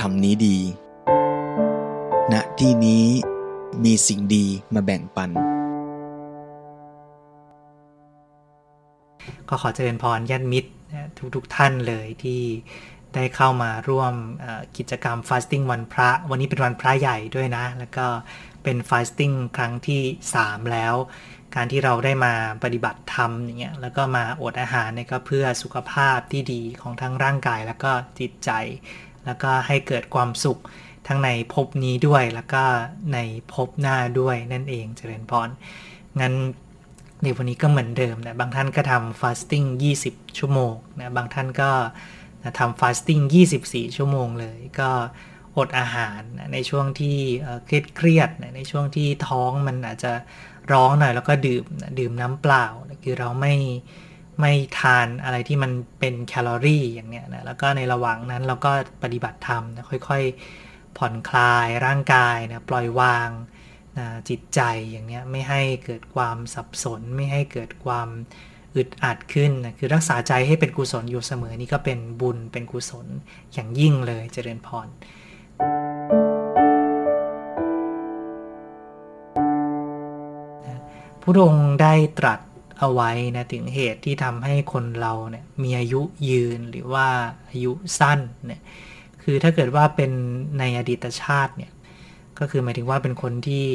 ธรรมนี้ดี ณ ที่นี้มีสิ่งดีมาแบ่งปัน ก็ขอเจริญพรญาติมิตรทุกๆทท่านเลยที่ได้เข้ามาร่วมกิจกรรม fasting วันพระ วันนี้เป็นวันพระใหญ่ด้วยนะ แล้วก็เป็น fasting ครั้งที่ 3 แล้ว การที่เราได้มาปฏิบัติธรรมอย่างเงี้ยแล้วก็มาอดอาหารเนี่ยก็เพื่อสุขภาพที่ดีของทั้งร่างกายแล้วก็จิตใจ แล้วก็ให้เกิดความสุขทั้งในภพนี้ด้วยแล้วก็ในภพหน้าด้วยนั่นเองเจริญพรงั้นในวันนี้ก็เหมือนเดิมนะบางท่านก็ทำ fasting 20 ชั่วโมงนะบางท่านก็ทำ fasting 24 ชั่วโมงเลย ก็อดอาหารนะในช่วงที่เครียดเครียดนะในช่วงที่ท้องมันอาจจะร้องหน่อยแล้วก็ดื่มนะดื่มน้ำเปล่านะคือเราไม่ ไม่ทานอะไรที่มันเป็นแคลอรี่อย่างเนี้ยนะแล้วก็ในระหว่างนั้นเราก็ปฏิบัติธรรมนะค่อยๆ ผ่อนคลายร่างกายนะปล่อยวางนะจิตใจอย่างเนี้ยไม่ให้เกิดความสับสน ไม่ให้เกิดความอึดอัดขึ้นนะคือรักษาใจให้เป็นกุศลอยู่เสมอนี่ก็เป็นบุญเป็นกุศลอย่างยิ่งเลยเจริญพร พระองค์ได้ตรัส เอาไว้นะถึงเหตุที่ทำให้คนเราเนี่ยมีอายุยืนหรือว่าอายุสั้นเนี่ยคือถ้าเกิดว่าเป็นในอดีตชาติเนี่ยก็คือหมายถึงว่าเป็นคนที่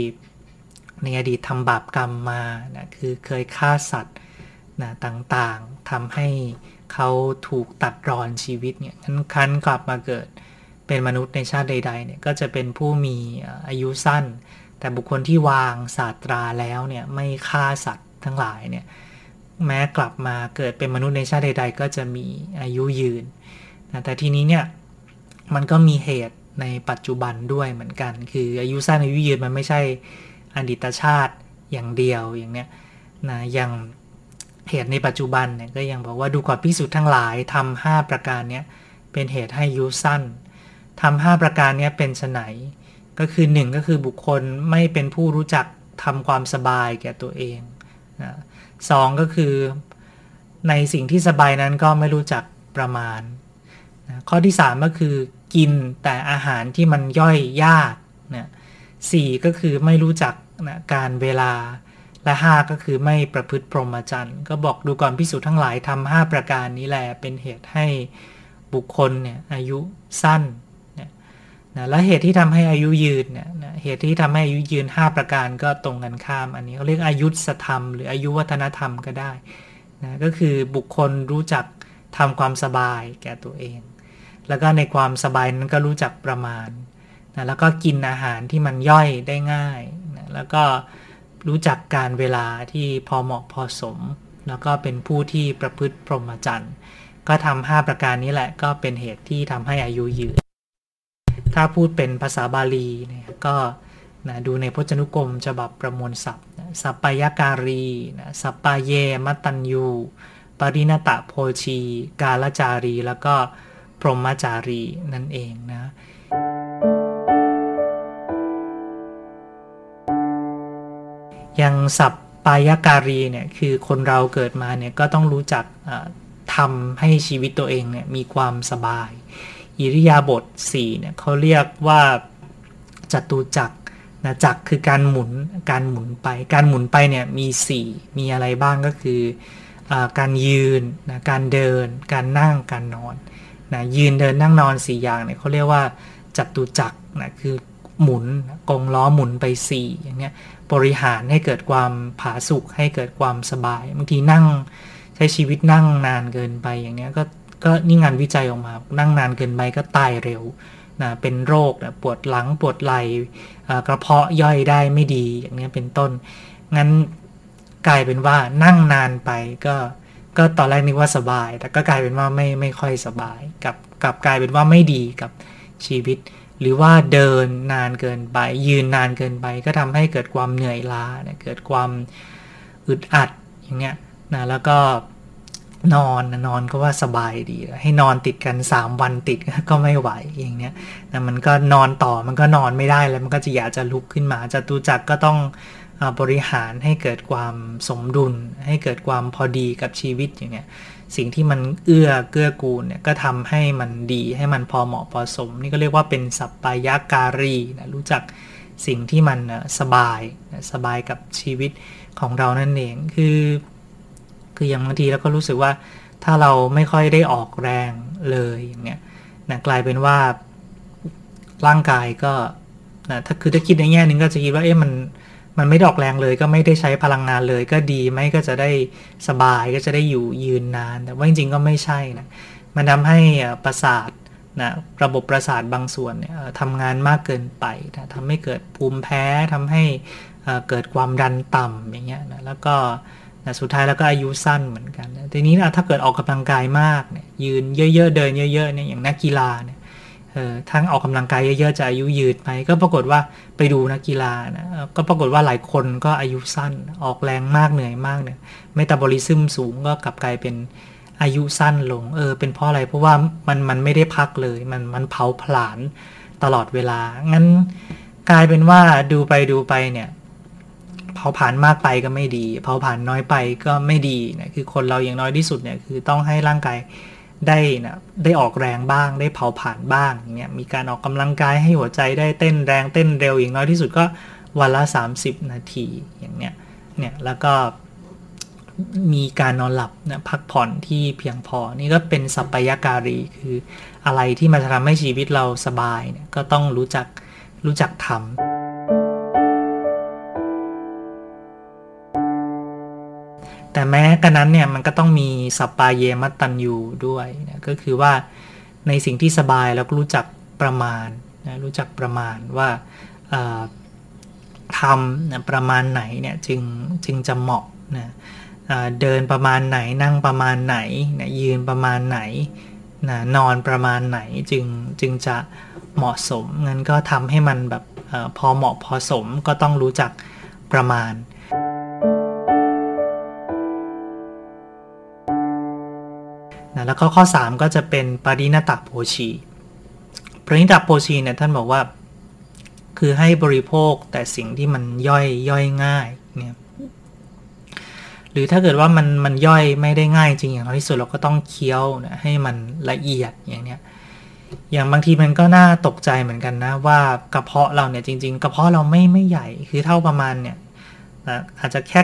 ในอดีตทำบาปกรรมมานะคือเคยฆ่าสัตว์นะต่างๆทำให้เขาถูกตัดรอนชีวิตเนี่ยคันกลับมาเกิดเป็นมนุษย์ในชาติใดๆเนี่ยก็จะเป็นผู้มีอายุสั้น แต่บุคคลที่วางศาสตราแล้วเนี่ยไม่ฆ่าสัตว์ ทั้งหลายเนี่ยแม้กลับมาเกิดเป็นมนุษย์ในชาติใด ๆ ก็จะมีอายุยืนนะแต่ทีนี้เนี่ยมันก็มีเหตุในปัจจุบันด้วยเหมือนกัน คืออายุสั้นอายุยืนมันไม่ใช่อดีตชาติอย่างเดียวอย่างเนี้ยนะอย่างเหตุในปัจจุบันเนี่ยก็ยังบอกว่าดูก่อนพิสูจน์ทั้งหลายทำห้าประการเนี้ยเป็นเหตุให้อายุสั้นทำห้าประการเนี้ยเป็นไนก็คือหนึ่งก็คือบุคคลไม่เป็นผู้รู้จักทำความสบายแก่ตัวเอง สองก็คือในสิ่งที่สบายนั้นก็ไม่รู้จักประมาณนะข้อที่ 3 ก็คือกินแต่อาหารที่มันย่อยยากนะสี่ก็คือไม่รู้จักนะการเวลาและ5ก็คือไม่ประพฤติพรหมจรรย์ก็บอกดูก่อนพิสูจน์ทั้งหลายทำห้าประการนี้แหละเป็นเหตุให้บุคคลเนี่ยอายุสั้น นะและเหตุที่ทำให้อายุยืนเนี่ยนะเหตุที่ทำให้อายุยืน 5 ประการก็ตรงกันข้าม อันนี้เขาเรียกอายุสธรรม หรืออายุวัฒนธรรมก็ได้นะก็คือบุคคลรู้จักทำความสบายแก่ตัวเอง แล้วก็ในความสบายนั้นก็รู้จักประมาณนะแล้วก็กินอาหารที่มันย่อยได้ง่ายนะแล้วก็รู้จักการเวลาที่พอเหมาะพอสม แล้วก็เป็นผู้ที่ประพฤติพรหมจรรย์ ก็ทำห้าประการนี้แหละก็เป็นเหตุที่ทำให้อายุยืน ถ้าพูดเป็นภาษาบาลีเนี่ยก็นะดูในพจนุกรมฉบับประมวลศัพท์นะสัปปายการีนะสัปปายเยมัตตัญยู ปรินตะโพชี กาลจารี แล้วก็พรหมจารีนั่นเองนะอย่างสัปปายการีเนี่ยคือคนเราเกิดมาเนี่ยก็ต้องรู้จักทำให้ชีวิตตัวเองเนี่ยมีความสบาย อิริยาบถ4เนี่ยเขาเรียกว่าจตุจักรนะจักคือการหมุนการหมุนไป การหมุนไปเนี่ยมี 4 มีอะไรบ้างก็คืออการยืนนะการเดิน การนั่งการนอนนะยืนเดินนั่งนอน 4 อย่างเนี่ยเขาเรียกว่าจัตุจักรนะคือหมุนกงล้อหมุนไป 4 อย่างเงี้ยบริหารให้เกิดความผาสุกให้เกิดความสบายบางทีนั่งใช้ชีวิตนั่งนานเกินไปอย่างเนี้ยก็ ก็นี่งานวิจัยออกมา นั่งนานเกินไปก็ตายเร็วนะเป็นโรคนะปวดหลังปวดไหล่กระเพาะย่อยได้ไม่ดีอย่างนี้เป็นต้น งั้นกลายเป็นว่านั่งนานไปก็ก็ตอนแรกนึกว่าสบาย แต่ก็กลายเป็นว่าไม่ไม่ค่อยสบายกับกับกลายเป็นว่าไม่ดีกับชีวิต หรือว่าเดินนานเกินไป ยืนนานเกินไป ก็ทำให้เกิดความเหนื่อยล้านะเกิดความอึดอัดอย่างเงี้ยนะแล้วก็ นอนนอนก็ว่าสบายดี ให้นอนติดกัน3วันติดก็ไม่ไหวอย่างเนี้ยแต่มันก็นอนต่อมันก็นอนไม่ได้แล้วมันก็จะอยากจะลุกขึ้นมาจะตูจักก็ต้องบริหารให้เกิดความสมดุล ให้เกิดความพอดีกับชีวิตอย่างเงี้ยสิ่งที่มันเอื้อเกื้อกูลเนี่ยก็ทำให้มันดีให้มันพอเหมาะพอสม นี่ก็เรียกว่าเป็นสัปปายาการีนะรู้จักสิ่งที่มันสบายสบายกับชีวิตของเรานั่นเองคือ คืออย่างบางทีเราก็รู้สึกว่าถ้าเราไม่ค่อยได้ออกแรงเลยอย่างเงี้ยนะกลายเป็นว่าร่างกายก็นะถ้าคือถ้าคิดในแง่นึงก็จะคิดว่าเอ๊ะมันมันไม่ดอกแรงเลยก็ไม่ได้ใช้พลังงานเลย ก็ดีไม่ก็จะได้สบายก็จะได้อยู่ยืนนาน แต่ว่าจริงๆก็ไม่ใช่นะมันทำให้ประสาทนะระบบประสาทบางส่วนเนี่ยทำงานมากเกินไปนะทำให้เกิดภูมิแพ้ทำให้เกิดความดันต่ำอย่างเงี้ยนะแล้วก็ นะสุดท้ายแล้วก็อายุสั้นเหมือนกันนะทีนี้นะถ้าเกิดออกกำลังกายมากเนี่ยยืนเยอะๆเดินเยอะๆเนี่ยอย่างนักกีฬาเนี่ยเออทั้งออกกำลังกายเยอะๆจะอายุยืดไหมก็ปรากฏว่าไปดูนักกีฬานะก็ปรากฏว่าหลายคนก็อายุสั้นออกแรงมากเหนื่อยมากเนี่ยเมตาบอลิซึมสูงก็กลับกลายเป็นอายุสั้นลงเออเป็นเพราะอะไรเพราะว่ามันมันไม่ได้พักเลย มันมันเผาผลาญตลอดเวลา งั้นกลายเป็นว่าดูไปดูไปเนี่ยาผลาญมากไปก็ไม่ดี เผาผลาญน้อยไปก็ไม่ดีนะคือคนเราอย่างน้อยที่สุดเนี่ยคือต้องให้ร่างกายได้นะได้ออกแรงบ้างได้เผาผ่านบ้างอย่างเงี้ยมีการออกกำลังกายให้หัวใจได้เต้นแรงเต้นเร็วอย่างน้อยที่สุดก็วันละ 30 นาทีอย่างเนี้ยเนี่ยแล้วก็มีการนอนหลับนะพักผ่อนที่เพียงพอ นี่ก็เป็นสัพยาการีคืออะไรที่มันทำให้ชีวิตเราสบายเนี่ยก็ต้องรู้จักรู้จักทำ แต่แม้กระนั้นเนี่ยมันก็ต้องมีสัปปาเยมัตตัญยูด้วยนะก็คือว่าในสิ่งที่สบายเราก็รู้จักประมาณนะรู้จักประมาณว่าทำนะประมาณไหนเนี่ยจึงจึงจะเหมาะนะเดินประมาณไหนนั่งประมาณไหนนะยืนประมาณไหนนะนอนประมาณไหนจึงจึงจะเหมาะสมงั้นก็ทำให้มันแบบอพอเหมาะพอสมก็ต้องรู้จักประมาณ นะแล้วก็ข้อ 3 ก็จะเป็นปริณตักโภชีปริณตักโภชีเนี่ยท่านบอกว่า คือให้บริโภคแต่สิ่งที่มันย่อยย่อยง่ายเนี่ยหรือถ้าเกิดว่ามันมันย่อยไม่ได้ง่ายจริงอย่างที่สุดเราก็ต้องเคี้ยวนะให้มันละเอียดอย่างเนี้ยอย่างบางทีมันก็น่าตกใจเหมือนกันนะ ว่ากระเพาะเราเนี่ยจริง ๆ กระเพาะเราไม่ไม่ใหญ่คือเท่าประมาณเนี่ยอาจจะแค่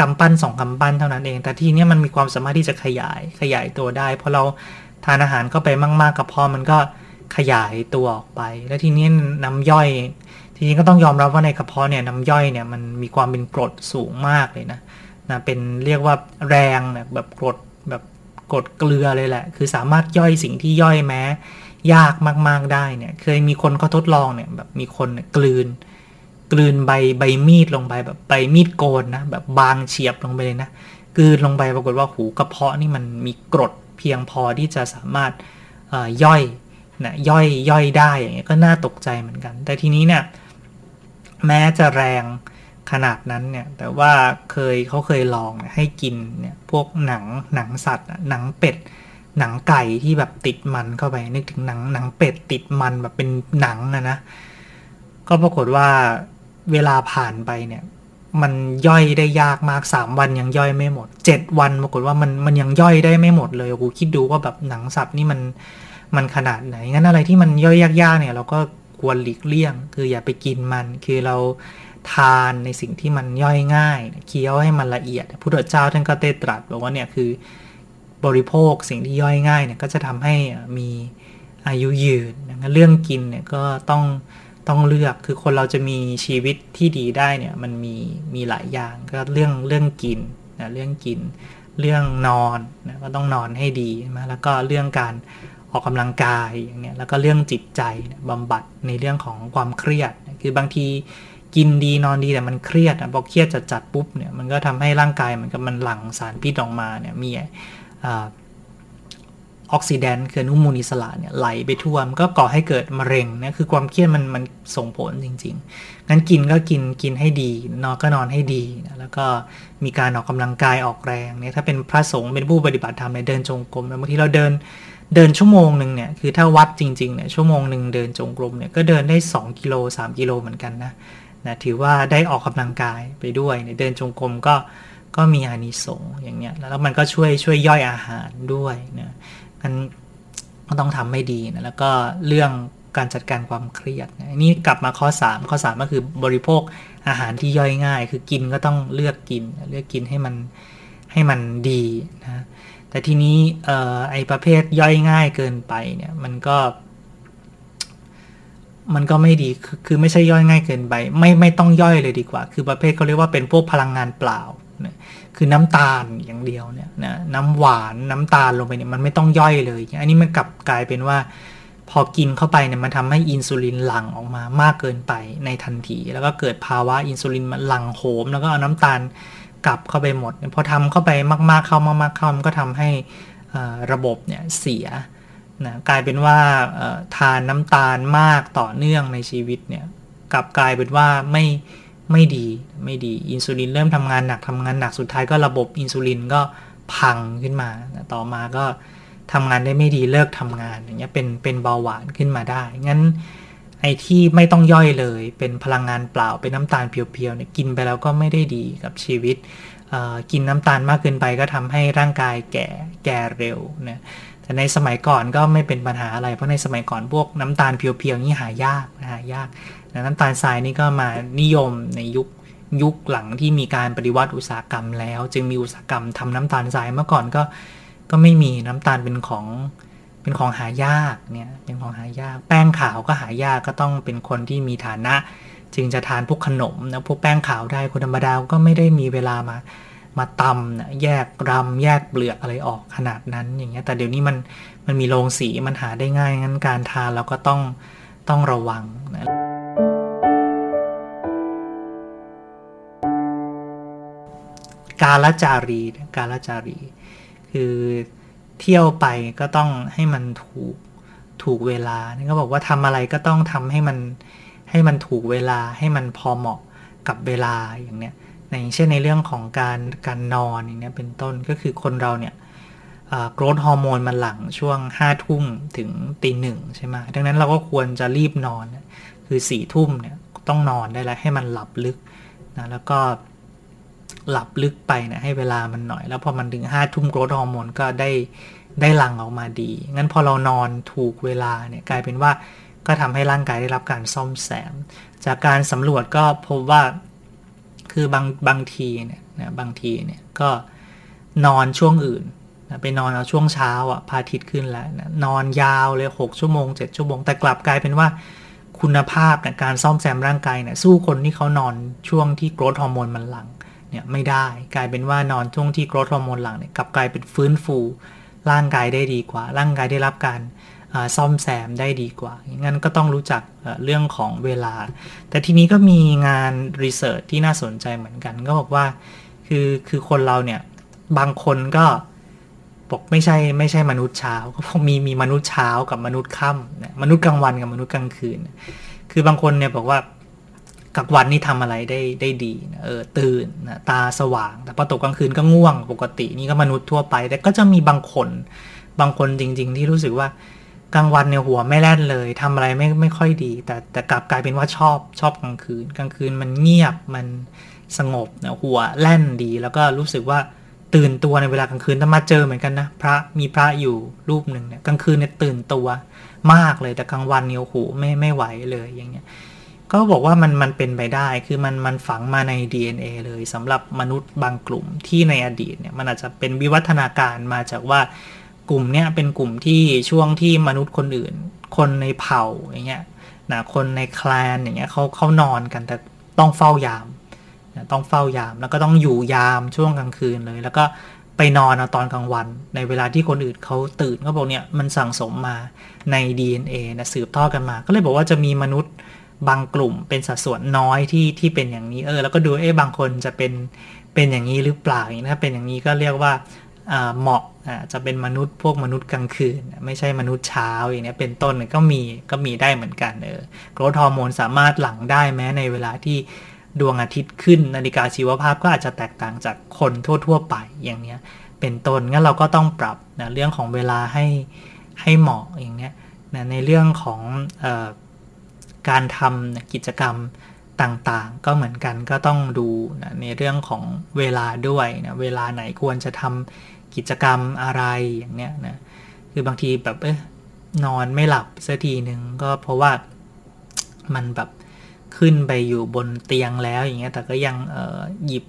กำปั้นสองกำปั้นเท่านั้นเอง แต่ทีนี้มันมีความสามารถที่จะขยายขยายตัวได้ เพราะเราทานอาหารเข้าไปมาก ๆกระเพาะมันก็ขยายตัวออกไป แล้วทีนี้น้ำย่อย ทีนี้ก็ต้องยอมรับว่าในกระเพาะเนี่ยน้ำย่อยเนี่ยมันมีความเป็นกรดสูงมากเลยนะนะเป็นเรียกว่าแรงแบบกรดแบบกรดเกลือเลยแหละ คือสามารถย่อยสิ่งที่ย่อยแม้ ยากมากๆได้เนี่ย เคยมีคนเขาทดลองเนี่ยแบบมีคนกลืน กลืนใบใบมีดลงไปแบบใบมีดโกนนะแบบบางเฉียบลงไปเลยนะกลืนลงไปปรากฏว่าหูกระเพาะนี่มันมีกรดเพียงพอที่จะสามารถย่อยนะย่อยย่อยได้อย่างเงี้ยก็น่าตกใจเหมือนกัน แต่ทีนี้เนี่ยแม้จะแรงขนาดนั้นเนี่ยแต่ว่าเคยเขาเคยลองให้กินเนี่ยพวกหนังหนังสัตว์หนังเป็ด หนังไก่ที่แบบติดมันเข้าไปนึกถึงหนังหนังเป็ดติดมันแบบเป็นหนังนะนะก็ปรากฏว่า เวลาผ่านไปเนี่ย มันย่อยได้ยากมาก3วันยังย่อยไม่หมด7วันปรากฏว่ามันมันยังย่อยได้ไม่หมดเลยกูคิดดูว่าแบบหนังสัตว์นี่มันมันขนาดไหนงั้นอะไรที่มันย่อยยากๆเนี่ย เราก็ควรหลีกเลี่ยง คืออย่าไปกินมัน คือเราทานในสิ่งที่มันย่อยง่ายเคี้ยวให้มันละเอียดพุทธเจ้าท่านก็เตตรัสบอกว่าเนี่ยคือบริโภคสิ่งที่ย่อยง่ายเนี่ยก็จะทำให้มีอายุยืนเรื่องกินเนี่ยก็ต้อง ต้องเลือกคือคนเราจะมีชีวิตที่ดีได้เนี่ยมันมีมีหลายอย่างก็เรื่องเรื่องกินนะเรื่องกิน เรื่องนอนนะก็ต้องนอนให้ดีนะแล้วก็เรื่องการออกกำลังกายอย่างเนี้ยแล้วก็เรื่องจิตใจบำบัดในเรื่องของความเครียดคือบางทีกินดีนอนดีแต่มันเครียดอะพอเครียดจัดจัดปุ๊บเนี่ยมันก็ทำให้ร่างกายมันก็มันหลั่งสารพิษออกมาเนี่ยมีอ่า ออกซิแดนคืออนุมูลอิสระเนี่ยไหลไปทั่วมันก็ก่อให้เกิดมะเร็งนะคือความเครียดมันมันส่งผลจริงๆงั้นกินก็กินกินให้ดี นอนก็นอนให้ดีนะแล้วก็มีการออกกำลังกายออกแรงเนี่ยถ้าเป็นพระสงฆ์เป็นผู้ปฏิบัติธรรมเนี่ยเดินจงกรมบางทีเราเดินเดินชั่วโมงหนึ่งเนี่ยคือถ้าวัดจริงๆเนี่ยชั่วโมงหนึ่งเดินจงกรมเนี่ยก็เดินได้ 2 กิโล 3 กิโลเหมือนกันนะนะถือว่าได้ออกกำลังกายไปด้วยเนี่ยเดินจงกรมก็ก็มีอานิสงส์อย่างเงี้ยแล้วมันก็ช่วยช่วยย่อยอาหารด้วยนะ มันก็ต้องทำให้ดีนะแล้วก็เรื่องการจัดการความเครียดนี่กลับมาข้อ 3 ข้อ 3 ก็คือบริโภคอาหารที่ย่อยง่าย คือกินก็ต้องเลือกกิน เลือกกินให้มันให้มันดีนะแต่ทีนี้ออไอประเภทย่อยง่ายเกินไปเนี่ยมันก็ มันก็ไม่ดีคือคือไม่ใช่ย่อยง่ายเกินไป ไม่ไม่ต้องย่อยเลยดีกว่า คือประเภทเขาเรียกว่าเป็นพวกพลังงานเปล่า คือน้ำตาลอย่างเดียวเนี่ยนะน้ำหวานน้ำตาลลงไปเนี่ยมันไม่ต้องย่อยเลย อันนี้มันกลับกลายเป็นว่า พอกินเข้าไปเนี่ยมันทำให้อินซูลินหลั่งออกมามากเกินไปในทันที แล้วก็เกิดภาวะอินซูลินมันหลั่งโหม แล้วก็เอาน้ำตาลกลับเข้าไปหมดพอทำเข้าไปมาก ๆเข้ามากๆเข้ามันก็ทำให้ระบบเนี่ยเสียนะกลายเป็นว่าทานน้ำตาลมากต่อเนื่องในชีวิตเนี่ยกลับกลายเป็นว่าไม่ ไม่ดีไม่ดีอินซูลินเริ่มทำงานหนักทำงานหนักสุดท้ายก็ระบบอินซูลินก็พังขึ้นมา ต่อมาก็ทำงานได้ไม่ดีเลิกทำงานอย่างเงี้ยเป็นเป็นเบาหวานขึ้นมาได้ งั้นไอ้ที่ไม่ต้องย่อยเลย เป็นพลังงานเปล่าเป็นน้ำตาลเพียวๆเนี่ยกินไปแล้วก็ไม่ได้ดีกับชีวิตกินน้ำตาลมากเกินไปก็ทำให้ร่างกายแก่แก่เร็วนะแต่ในสมัยก่อนก็ไม่เป็นปัญหาอะไรเพราะในสมัยก่อนพวกน้ำตาลเพียวๆนี่หายากหายาก น้ำตาลทรายนี่ก็มานิยมในยุคยุคหลังที่มีการปฏิวัติอุตสาหกรรมแล้ว จึงมีอุตสาหกรรมทำน้ำตาลทรายเมื่อก่อนก็ก็ไม่มีน้ำตาลเป็นของเป็นของหายากเนี่ยเป็นของหายาก แป้งขาวก็หายากก็ต้องเป็นคนที่มีฐานะ จึงจะทานพวกขนมนะพวกแป้งขาวได้คนธรรมดาก็ไม่ได้มีเวลามามาตำนะแยกรำแยกเปลือกอะไรออกขนาดนั้นอย่างเงี้ยแต่เดี๋ยวนี้มันมันมีโรงสีมันหาได้ง่ายงั้นการทานเราก็ต้องต้องระวังนะ กาลจารีกาลจารี คือเที่ยวไปก็ต้องให้มันถูกถูกเวลานี่ก็บอกว่าทำอะไรก็ต้องทำให้มันให้มันถูกเวลาให้มันพอเหมาะกับเวลาอย่างเนี้ยในเช่นในเรื่องของการการนอนอย่างเนี้ยเป็นต้นก็คือคนเราเนี่ยโกรทฮอร์โมนมันหลังช่วงห้าทุ่มถึงตีหนึ่งใช่ไหมดังนั้นเราก็ควรจะรีบนอน คือสี่ทุ่มเนี่ยต้องนอนได้แล้วให้มันหลับลึกนะแล้วก็ หลับลึกไปนะให้เวลามันหน่อย แล้วพอมันถึงห้าทุ่มโกรทฮอร์โมนก็ได้ได้หลั่งออกมาดี งั้นพอเรานอนถูกเวลาเนี่ยกลายเป็นว่าก็ทำให้ร่างกายได้รับการซ่อมแซม จากการสำรวจก็พบว่าคือบางบางทีเนี่ยนะบางทีเนี่ยก็นอนช่วงอื่นนะไปนอนเอาช่วงเช้าอะพาทิตย์ขึ้นแล้วนะนอนยาวเลย 6 ชั่วโมง 7 ชั่วโมง แต่กลับกลายเป็นว่าคุณภาพในการซ่อมแซมร่างกายเนี่ยสู้คนที่เขานอนช่วงที่โกรทฮอร์โมนมันหลัง เนี่ยไม่ได้ กลายเป็นว่านอนช่วงที่โกรทฮอร์โมนหลังเนี่ยกลับกลายเป็นฟื้นฟูร่างกายได้ดีกว่า ร่างกายได้รับการซ่อมแซมได้ดีกว่า งั้นก็ต้องรู้จักเรื่องของเวลา แต่ทีนี้ก็มีงานรีเสิร์ชที่น่าสนใจเหมือนกัน ก็บอกว่า คือ คือคนเราเนี่ย บางคนก็บอกไม่ใช่ไม่ใช่มนุษย์เช้า ก็พมีมีมนุษย์เช้ากับมนุษย์ค่ำมนุษย์กลางวันกับมนุษย์กลางคืน คือบางคนเนี่ยบอกว่า กลางวันนี่ทำอะไรได้ได้ดีเออตื่นนะตาสว่าง แต่พอตกกลางคืนก็ง่วงปกตินี่ก็มนุษย์ทั่วไป แต่ก็จะมีบางคนบางคนจริง ๆ ที่รู้สึกว่ากลางวันเนี่ยหัวไม่แล่นเลยทำอะไรไม่ไม่ค่อยดี แต่แต่กลับกลายเป็นว่าชอบชอบกลางคืน กลางคืนมันเงียบมันสงบนะหัวแล่นดี แล้วก็รู้สึกว่าตื่นตัวในเวลากลางคืนถ้ามาเจอเหมือนกันนะพระมีพระอยู่รูปหนึ่งเนี่ยกลางคืนเนี่ยตื่นตัวมากเลยแต่กลางวันเนี่ยโอ้โหไม่ไม่ไหวเลยอย่างเงี้ย ก็บอกว่ามันมันเป็นไปได้คือมันมันฝังมาใน DNA เลยสำหรับมนุษย์บางกลุ่มที่ในอดีตเนี่ยมันอาจจะเป็นวิวัฒนาการมาจากว่ากลุ่มเนี้ยเป็นกลุ่มที่ช่วงที่มนุษย์คนอื่น คนในเผ่าอย่างเงี้ยนะคนในแคลนอย่างเงี้ยเขาเขานอนกันแต่ต้องเฝ้ายามนะต้องเฝ้ายามแล้วก็ต้องอยู่ยามช่วงกลางคืนเลย แล้วก็ไปนอนตอนกลางวัน ในเวลาที่คนอื่นเขาตื่นเขาบอกเนี่ยมันสั่งสมมาใน DNA นะสืบทอดกันมา ก็เลยบอกว่าจะมีมนุษย์ บางกลุ่มเป็นสัดส่วนน้อยที่ที่เป็นอย่างนี้เออ แล้วก็ดูเอ๊ะบางคนจะเป็นเป็นอย่างนี้หรือเปล่าอย่างนี้ถ้าเป็นอย่างนี้ก็เรียกว่าเหมาะจะเป็นมนุษย์พวกมนุษย์กลางคืน ไม่ใช่มนุษย์เช้าอย่างนี้เป็นต้นก็มีก็มีได้เหมือนกันเออโกรทฮอร์โมนสามารถหลั่งได้แม้ในเวลาที่ดวงอาทิตย์ขึ้นนาฬิกาชีวภาพก็อาจจะแตกต่างจากคนทั่ว ๆ ไปอย่างเนี้ยเป็นต้นงั้นเราก็ต้องปรับนะเรื่องของเวลาให้ให้เหมาะอย่างเนี้ยนะในเรื่องของออ การทำกิจกรรมต่างๆ ก็เหมือนกันก็ต้องดูนะในเรื่องของเวลาด้วยนะเวลาไหนควรจะทำกิจกรรมอะไรอย่างเนี้ยนะคือบางทีแบบเออนอนไม่หลับสักทีหนึ่งก็เพราะว่ามันแบบขึ้นไปอยู่บนเตียงแล้วอย่างเงี้ยแต่ก็ยังหยิบ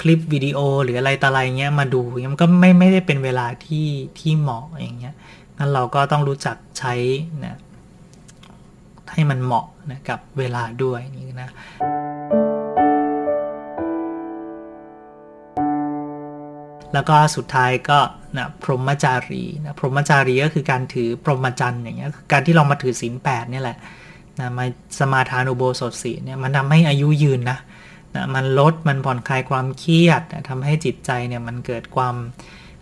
คลิปวิดีโอหรืออะไรต่ออะไรเงี้ยมาดูมันก็ไม่ไม่ได้เป็นเวลาที่ที่เหมาะอย่างเงี้ยงั้นเราก็ต้องรู้จักใช้นะ ให้มันเหมาะนะกับเวลาด้วยนี่นะแล้วก็สุดท้ายก็นะพรหมจารีนะพรหมจารีก็คือการถือพรหมจรรย์อย่างเงี้ยการที่เรามาถือศีลแปดนี่แหละนะมาสมาทานอุโบสถศีลเนี่ยมันทำให้อายุยืนนะนะมันลดมันผ่อนคลายความเครียดนะทำให้จิตใจเนี่ยมันเกิดความ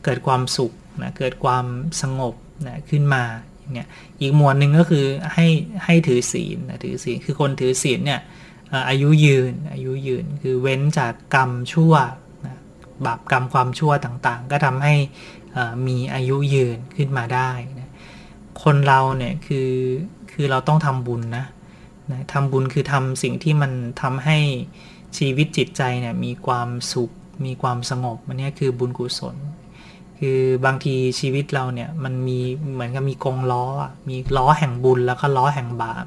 เกิดความสุขนะเกิดความสงบนะขึ้นมา เนี่ยอีกหมวดหนึ่งก็คือให้ให้ถือศีลนะถือศีลคือคนถือศีลเนี่ยอายุยืนอายุยืนคือเว้นจากกรรมชั่วบาปกรรมความชั่วต่างๆ ก็ทำให้มีอายุยืนขึ้นมาได้นะคนเราเนี่ยคือคือเราต้องทำบุญนะนะทำบุญคือทำสิ่งที่มันทำให้ชีวิตจิตใจเนี่ยมีความสุขมีความสงบมันนี่คือบุญกุศล คือบางทีชีวิตเราเนี่ยมันมีเหมือนกับมีกงล้อมีล้อแห่งบุญแล้วก็ล้อแห่งบาป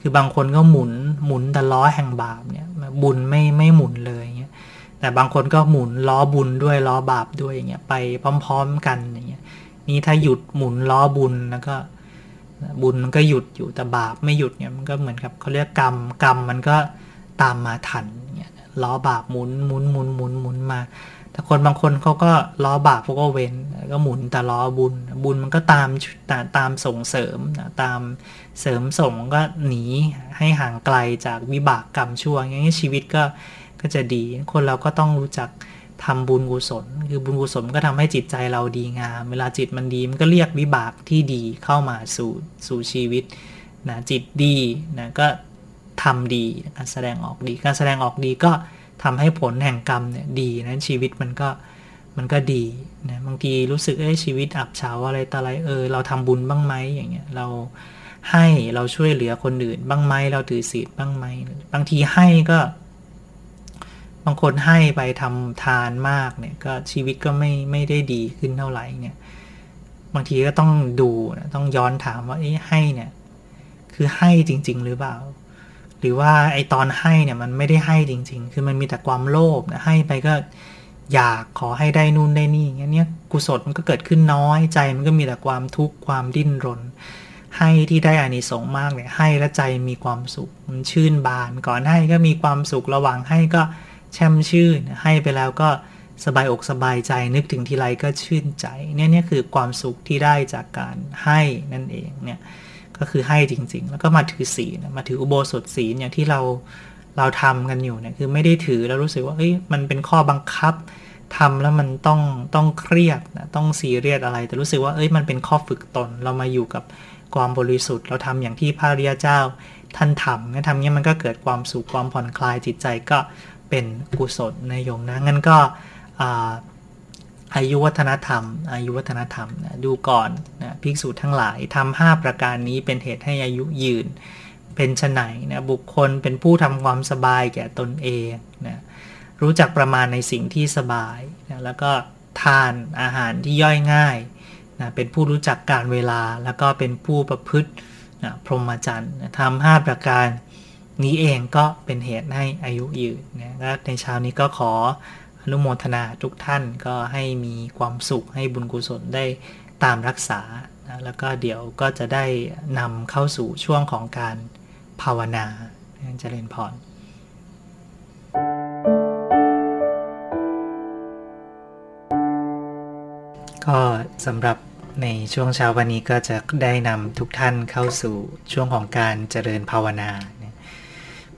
คือบางคนก็หมุนหมุนแต่ล้อแห่งบาปเนี่ยบุญไม่ไม่หมุนเลยเงี้ยแต่บางคนก็หมุนล้อบุญด้วยล้อบาปด้วยอย่างเงี้ยไปพร้อม ๆ กันอย่างเงี้ยนี่ถ้าหยุดหมุนล้อบุญแล้วก็ บุญมันก็หยุดอยู่แต่บาปไม่หยุดเนี่ยมันก็เหมือนกับเขาเรียกกรรมกรรมมันก็ตามมาทันเนี่ยล้อบาปหมุนหมุนหมุนหมุนหมุนมา แต่คนบางคนเขาก็ล้อบาปพวกก็เว้นก็หมุนแต่ล้อบุญ บุญมันก็ตามตามส่งเสริมตามเสริมส่งก็หนีให้ห่างไกลจากวิบากกรรมชั่วอย่างนี้ชีวิตก็ก็จะดี คนเราก็ต้องรู้จักทำบุญกุศล คือบุญกุศลก็ทำให้จิตใจเราดีงาม เวลาจิตมันดีมันก็เรียกวิบากที่ดีเข้ามาสู่สู่ชีวิตนะจิตดีนะก็ทำดีการแสดงออกดี การแสดงออกดีก็ ทำให้ผลแห่งกรรมเนี่ยดีนั้นชีวิตมันก็มันก็ดีนะบางทีรู้สึกเอ้ชีวิตอับเฉาอะไรต่ออะไรเออเราทำบุญบ้างไหมอย่างเงี้ยเราให้เราช่วยเหลือคนอื่นบ้างไหมเราถือศีลบ้างไหมบางทีให้ก็ บางคนให้ไปทำทานมากเนี่ยก็ชีวิตก็ไม่ไม่ได้ดีขึ้นเท่าไหร่เนี่ยบางทีก็ต้องดูนะต้องย้อนถามว่าเอ้ให้เนี่ย คือให้จริง ๆ หรือเปล่า หรือว่าไอตอนให้เนี่ยมันไม่ได้ให้จริง ๆ คือมันมีแต่ความโลภนะให้ไปก็อยากขอให้ได้นู่นได้นี่อย่างเนี้ยกุศลมันก็เกิดขึ้นน้อยใจมันก็มีแต่ความทุกข์ความดิ้นรน ให้ที่ได้อานิสงส์มากเนี่ยให้แล้วใจมีความสุขมันชื่นบาน ก่อนให้ก็มีความสุขระหว่างให้ก็แช่มชื่น ให้ไปแล้วก็สบายอกสบายใจนึกถึงทีไรก็ชื่นใจเนี่ยนี่คือความสุขที่ได้จากการให้นั่นเองเนี่ย ก็คือให้จริง ๆ แล้วก็มาถือศีลมาถืออุโบสถศีลอย่างที่เราเราทำกันอยู่เนี่ยคือไม่ได้ถือแล้วรู้สึกว่าเอ้ยมันเป็นข้อบังคับทำแล้วมันต้องต้องเครียดนะต้องซีเรียสอะไร แต่รู้สึกว่าเอ้ยมันเป็นข้อฝึกตน เรามาอยู่กับความบริสุทธิ์ เราทำอย่างที่พระริยเจ้าท่านทำงั้นทำเนี้ยมันก็เกิดความสุขความผ่อนคลายจิตใจก็เป็นกุศลในโยมนะงั้นก็ อายุวัฒนธรรม อายุวัฒนธรรมนะดูก่อนนะภิกษุทั้งหลายทำห้าประการนี้เป็นเหตุให้อายุยืน เป็นชไนนะบุคคลเป็นผู้ทำความสบายแก่ตนเองนะรู้จักประมาณในสิ่งที่สบายนะแล้วก็ทานอาหารที่ย่อยง่ายนะเป็นผู้รู้จักการเวลาแล้วก็เป็นผู้ประพฤตินะพรหมจรรย์ทำห้าประการนี้เองก็เป็นเหตุให้อายุยืนนะและในเช้านี้ก็ขอ อนุโมทนาทุกท่านก็ให้มีความสุขให้บุญกุศลได้ตามรักษานะแล้วก็เดี๋ยวก็จะได้นำเข้าสู่ช่วงของการภาวนาเจริญพรก็สำหรับในช่วงเช้าวันนี้ก็จะได้นำทุกท่านเข้าสู่ช่วงของการเจริญภาวนา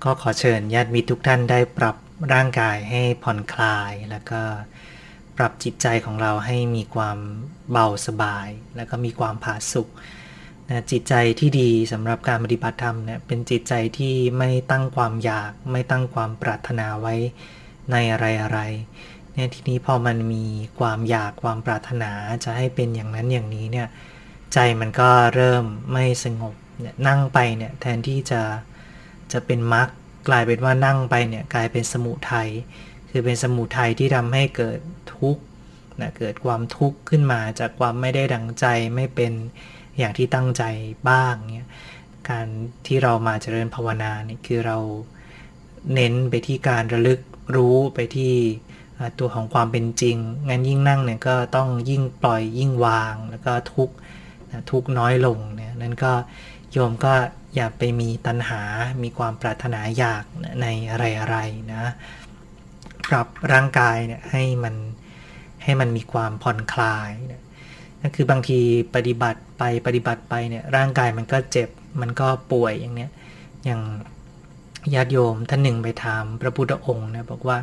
ก็ขอเชิญญาติมิตรทุกท่านได้ปรับ ร่างกายให้ผ่อนคลาย แล้วก็ปรับจิตใจของเราให้มีความเบาสบาย แล้วก็มีความผาสุกนะจิตใจที่ดีสำหรับการปฏิบัติธรรมเนี่ยเป็นจิตใจที่ไม่ตั้งความอยาก ไม่ตั้งความปรารถนาไว้ในอะไรอะไรเนี่ยทีนี้พอมันมีความอยากความปรารถนาจะให้เป็นอย่างนั้นอย่างนี้เนี่ยใจมันก็เริ่มไม่สงบเนี่ยนั่งไปเนี่ยแทนที่จะจะเป็นมรรค กลายเป็นว่านั่งไปเนี่ยกลายเป็นสมุทัยคือเป็นสมุทัยที่ทำให้เกิดทุกข์นะเกิดความทุกข์ขึ้นมาจากความไม่ได้ดังใจไม่เป็นอย่างที่ตั้งใจบ้างเนี่ยการที่เรามาเจริญภาวนาเนี่ยคือเราเน้นไปที่การระลึกรู้ไปที่ตัวของความเป็นจริง งั้นยิ่งนั่งเนี่ยก็ต้องยิ่งปล่อยยิ่งวาง แล้วก็ทุกทุกน้อยลงเนี่ยนั่นก็โยมก็อย่าไปมีตัณหา มีความปรารถนาอยากในอะไรๆนะ ปรับร่างกายเนี่ยให้มันให้มันมีความผ่อนคลายนะนั่นคือบางทีปฏิบัติไปปฏิบัติไปเนี่ยร่างกายมันก็เจ็บมันก็ป่วยอย่างเนี้ยอย่างญาติโยมท่านหนึ่งไปถามพระพุทธองค์นะบอกว่า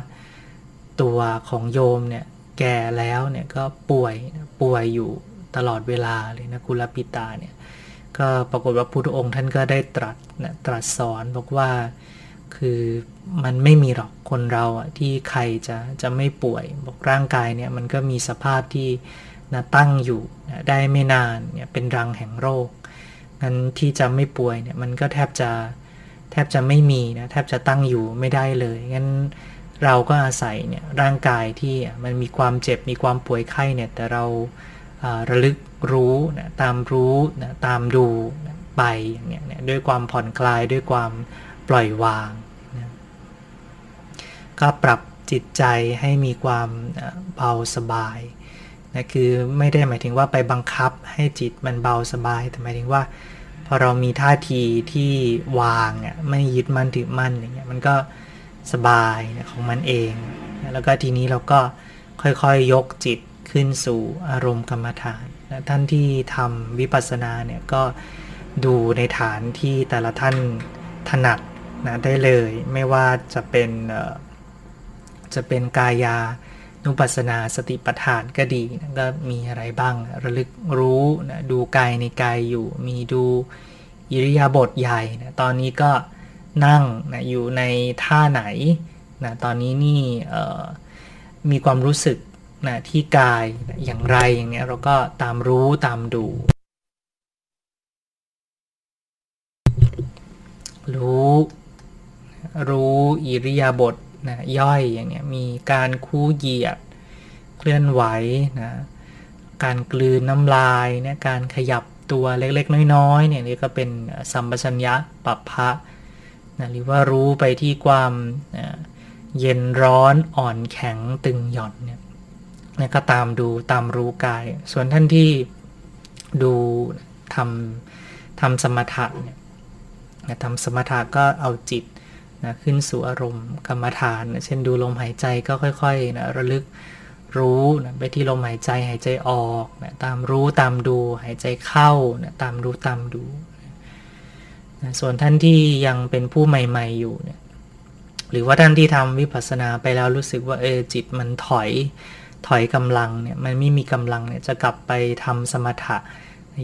ตัวของโยมเนี่ยแก่แล้วเนี่ยก็ป่วยป่วยอยู่ตลอดเวลาเลยนะกุลปิตาเนี่ย ก็ปรากฏว่าพุทธองค์ท่านก็ได้ตรัสนะตรัสสอนบอกว่าคือมันไม่มีหรอกคนเราอะที่ใครจะจะไม่ป่วยบอกร่างกายเนี่ยมันก็มีสภาพที่นะตั้งอยู่นะได้ไม่นานเนี่ยเป็นรังแห่งโรคงั้นที่จะไม่ป่วยเนี่ยมันก็แทบจะแทบจะไม่มีนะแทบจะตั้งอยู่ไม่ได้เลยงั้นเราก็อาศัยเนี่ยร่างกายที่มันมีความเจ็บมีความป่วยไข้เนี่ยแต่เราระลึก รู้นะตามรู้นะตามดูนะไปอย่างเนี้ยด้วยความผ่อนคลายด้วยความปล่อยวางนะก็ปรับจิตใจให้มีความเบาสบายนะคือไม่ได้หมายถึงว่าไปบังคับให้จิตมันเบาสบาย แต่หมายถึงว่าพอเรามีท่าทีที่วางอะไม่ยึดมั่นถือมั่นอย่างเงี้ยมันก็สบายของมันเอง แล้วก็ทีนี้เราก็ค่อยๆยยกจิตขึ้นสู่อารมณ์กรรมฐาน นะท่านที่ทำวิปัสสนาเนี่ยก็ดูในฐานที่แต่ละท่านถนัดนะได้เลย ไม่ว่าจะเป็นจะเป็นกายานุปัสสนาสติปัฏฐานก็ดีนะก็มีอะไรบ้างระลึกรู้นะดูกายในกายอยู่ มีดูอิริยาบถใหญ่นะตอนนี้ก็นั่งนะอยู่ในท่าไหนนะตอนนี้นี่มีความรู้สึก นะที่กายนะอย่างไรอย่างเนี้ยเราก็ตามรู้ตามดู รู้ รู้อิริยาบถนะย่อยอย่างเนี้ยมีการคู่เหยียดเคลื่อนไหวนะการกลืนน้ำลายนะการขยับตัวเล็กๆ น้อยๆเนี่ยนี่ก็เป็นสัมปชัญญะปัปพะนะหรือว่ารู้ไปที่ความเย็นร้อนอ่อนแข็งตึงหย่อนเนี่ย นะก็ตามดูตามรู้กาย ส่วนท่านที่ดูทำทำสมถะเนี่ยนะทำสมถะก็เอาจิตนะขึ้นสู่อารมณ์กรรมฐานนะเช่นดูลมหายใจก็ค่อยๆนะระลึกรู้นะไปที่ลมหายใจหายใจออกนะตามรู้ตามดูหายใจเข้านะตามรู้ตามดูนะส่วนท่านที่ยังเป็นผู้ใหม่ๆอยู่เนี่ยหรือว่าท่านที่ทำวิปัสสนาไปแล้วรู้สึกว่าเออจิตมันถอย ถอยกำลังเนี่ยมันไม่มีกำลังเนี่ยจะกลับไปทำสมถะ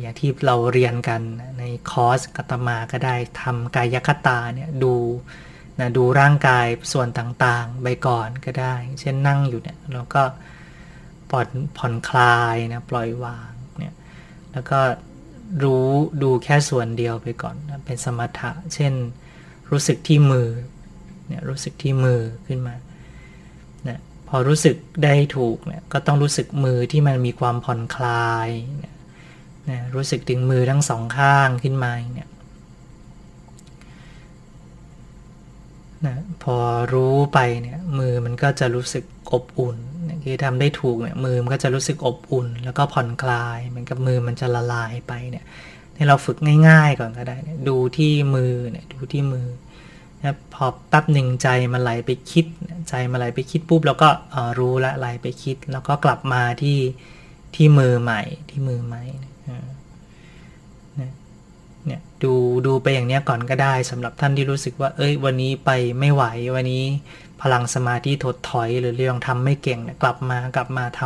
อย่างที่เราเรียนกันในคอร์สกัตมาก็ได้ทำกายคตาเนี่ยดูนะดูร่างกายส่วนต่างๆ ไปก่อนก็ได้ เช่นนั่งอยู่เนี่ยเราก็ผ่อนผ่อนคลายนะปล่อยวางเนี่ยแล้วก็รู้ดูแค่ส่วนเดียวไปก่อนนะเป็นสมถะ เช่นรู้สึกที่มือเนี่ยรู้สึกที่มือขึ้นมา อรู้สึกได้ถูกเนี่ยก็ต้องรู้สึกมือที่มันมีความผ่อนคลายนะรู้สึกถึงมือทั้งสองข้างขึ้นมาเนี่ยนะพอรู้ไปเนี่ยมือมันก็จะรู้สึกอบอุ่นคือทำได้ถูกเนี่ยมือมันก็จะรู้สึกอบอุ่น แล้วก็ผ่อนคลายเหมือนกับมือมันจะละลายไปเนี่ยให้เราฝึกง่าย ๆก่อนก็ได้ดูที่มือเนี่ยดูที่มือ นะพอแป๊บหนึ่งใจมันไหลไปคิด ใจมันไหลไปคิดปุ๊บเราก็รู้ละไหลไปคิด แล้วก็กลับมาที่ที่มือใหม่ที่มือใหม่เนี่ยดูดูไปอย่างนี้ก่อนก็ได้สำหรับท่านที่รู้สึกว่า เอ้ย วันนี้ไปไม่ไหววันนี้พลังสมาธิถดถอย หรือเรื่องทำไม่เก่งกลับมากลับมาท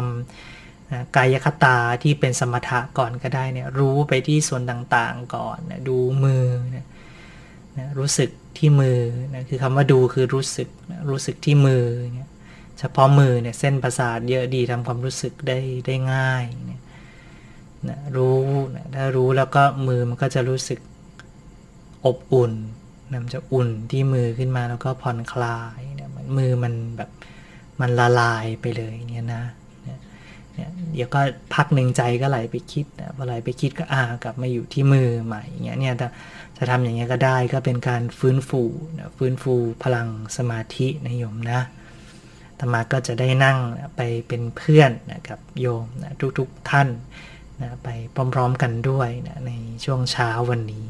ำกายคตาที่เป็นสมถะก่อนก็ได้เนี่ยรู้ไปที่ส่วนต่างๆก่อนนะดูมือนะนะรู้สึก ที่มือนะคือคำว่าดูคือรู้สึกนะรู้สึกที่มือเนี่ยเฉพาะมือเนี่ยเส้นประสาทเยอะดีทำความรู้สึกได้ได้ง่ายเนี่ยนะรู้นะถ้ารู้แล้วก็มือมันก็จะรู้สึกอบอุ่นนะมันจะอุ่นที่มือขึ้นมาแล้วก็ผ่อนคลายเนี่ยมันมือมันแบบมันละลายไปเลยเนี่ยนะเนี่ยเดี๋ยวก็พักหนึ่งใจก็ไหลไปคิดนะพอไหลไปคิดก็อ่ากลับมาอยู่ที่มือใหม่เงี้ยเนี่ย จะทำอย่างเงี้ยก็ได้ก็เป็นการฟื้นฟูนะฟื้นฟูพลังสมาธินะโยมนะธรรมาก็จะได้นั่งนะไปเป็นเพื่อนนะครับโยมนะทุกๆทท่านนะไปพร้อมๆกันด้วยนะในช่วงเช้าวันนี้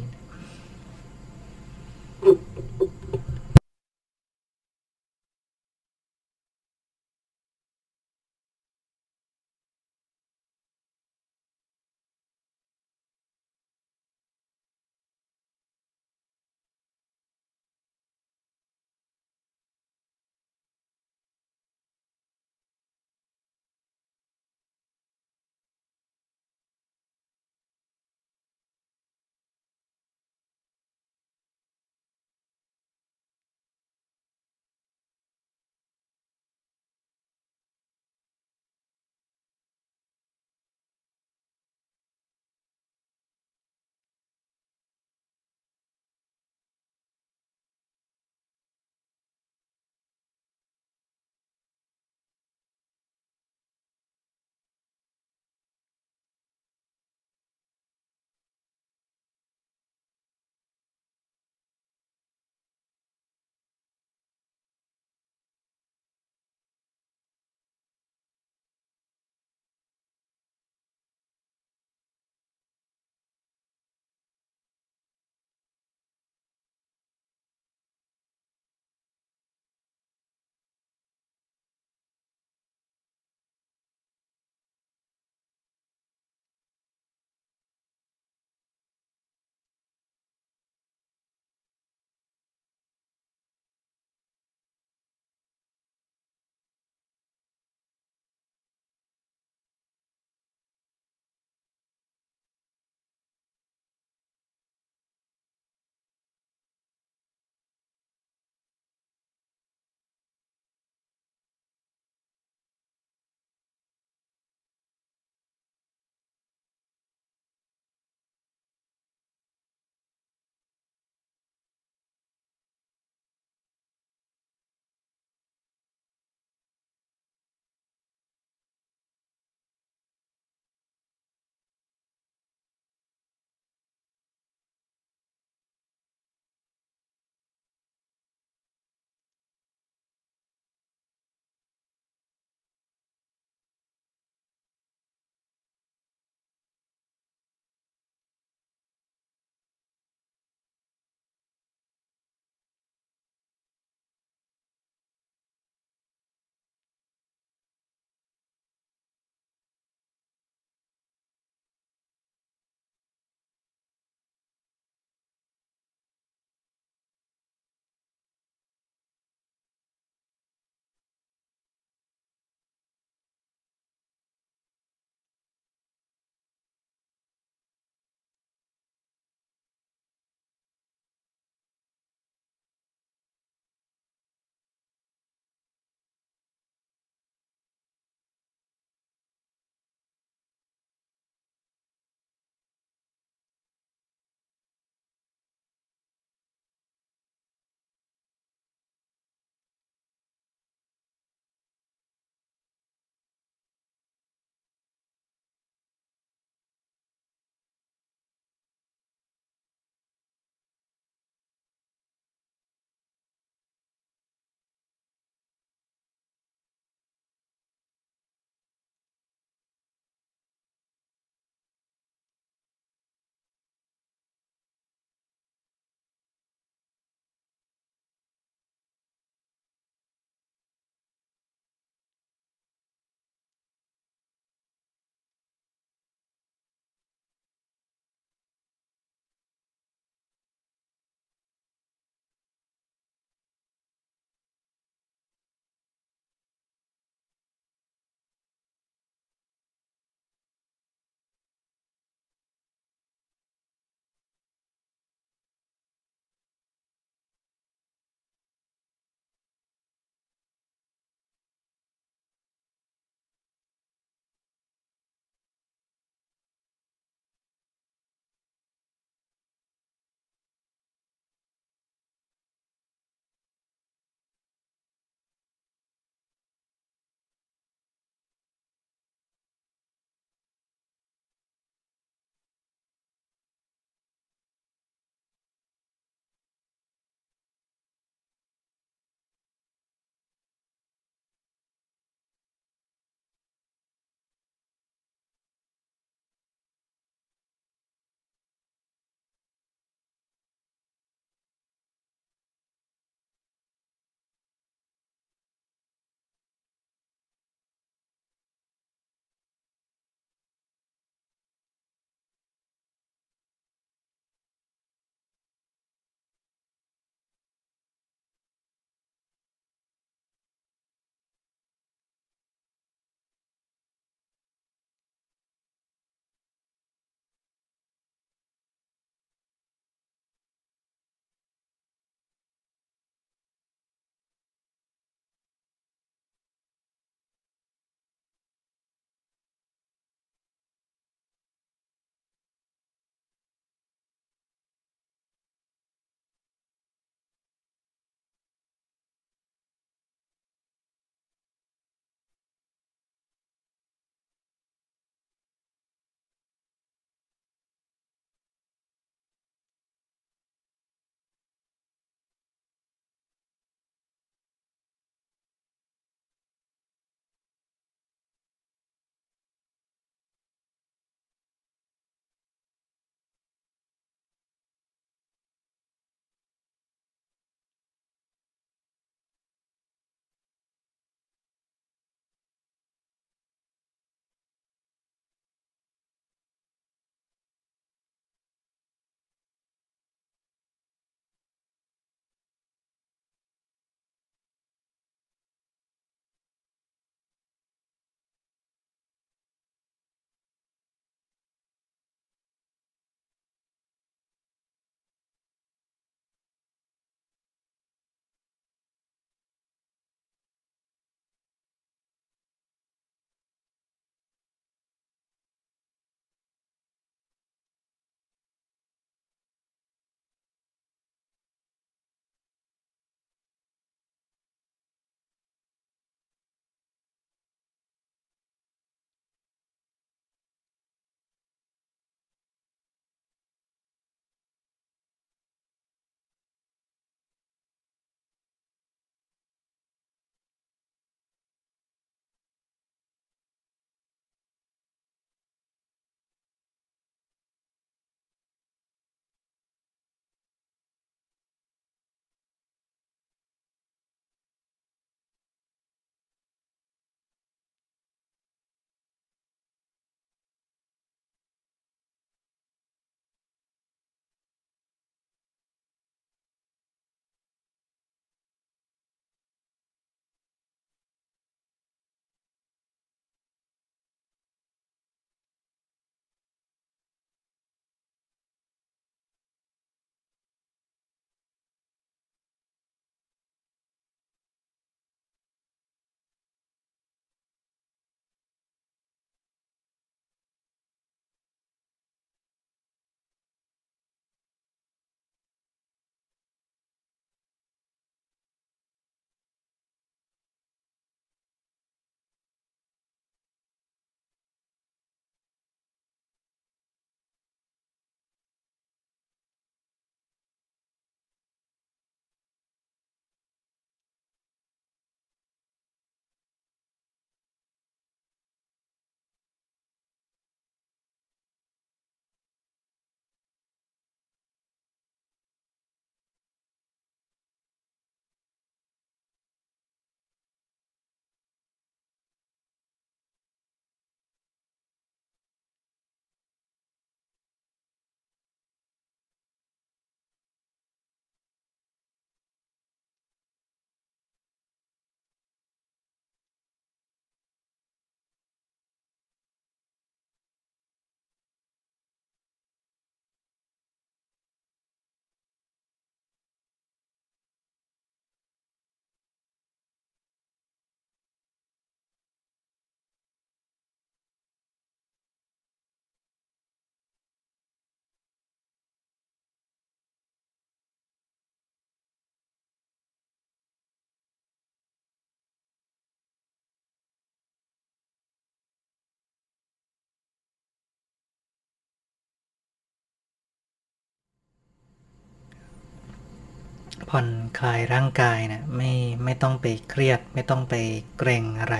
ผ่อนคลายร่างกายนะไม่ไม่ต้องไปเครียด ไม่ต้องไปเกรงอะไร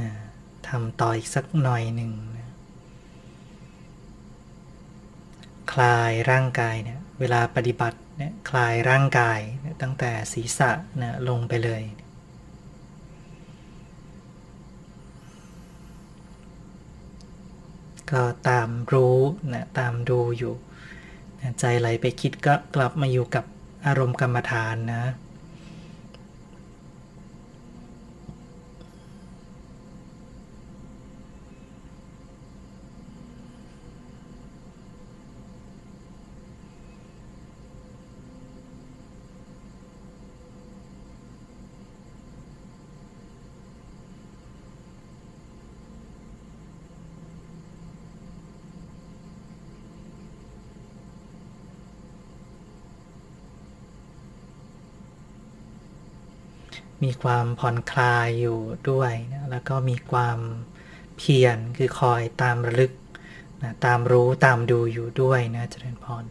นะทำต่ออีกสักหน่อยหนึ่งนะคลายร่างกายเนะี่ยเวลาปฏิบัติเนี่ยคลายร่างกายนะตั้งแต่ศีรษะนะลงไปเลย ก็ตามรู้นะตามดูอยู่ ใจไหลไปคิดก็กลับมาอยู่กับอารมณ์กรรมฐานนะ มีความผ่อนคลายอยู่ด้วยนะแล้วก็มีความเพียรคือคอยตามระลึกนะตามรู้ตามดูอยู่ด้วยนะเจริญพร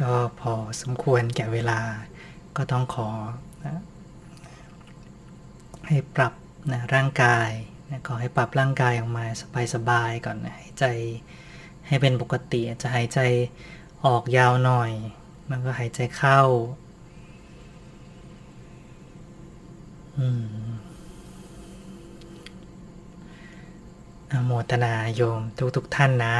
ก็พอสมควรแก่เวลาก็ต้องขอนะให้ปรับนะร่างกายนะขอให้ปรับร่างกายออกมาสบายๆก่อนนะหายใจให้เป็นปกติจะหายใจออกยาวหน่อย มันก็หายใจเข้าอืมอโมทนาโยมทุกๆท่านนะ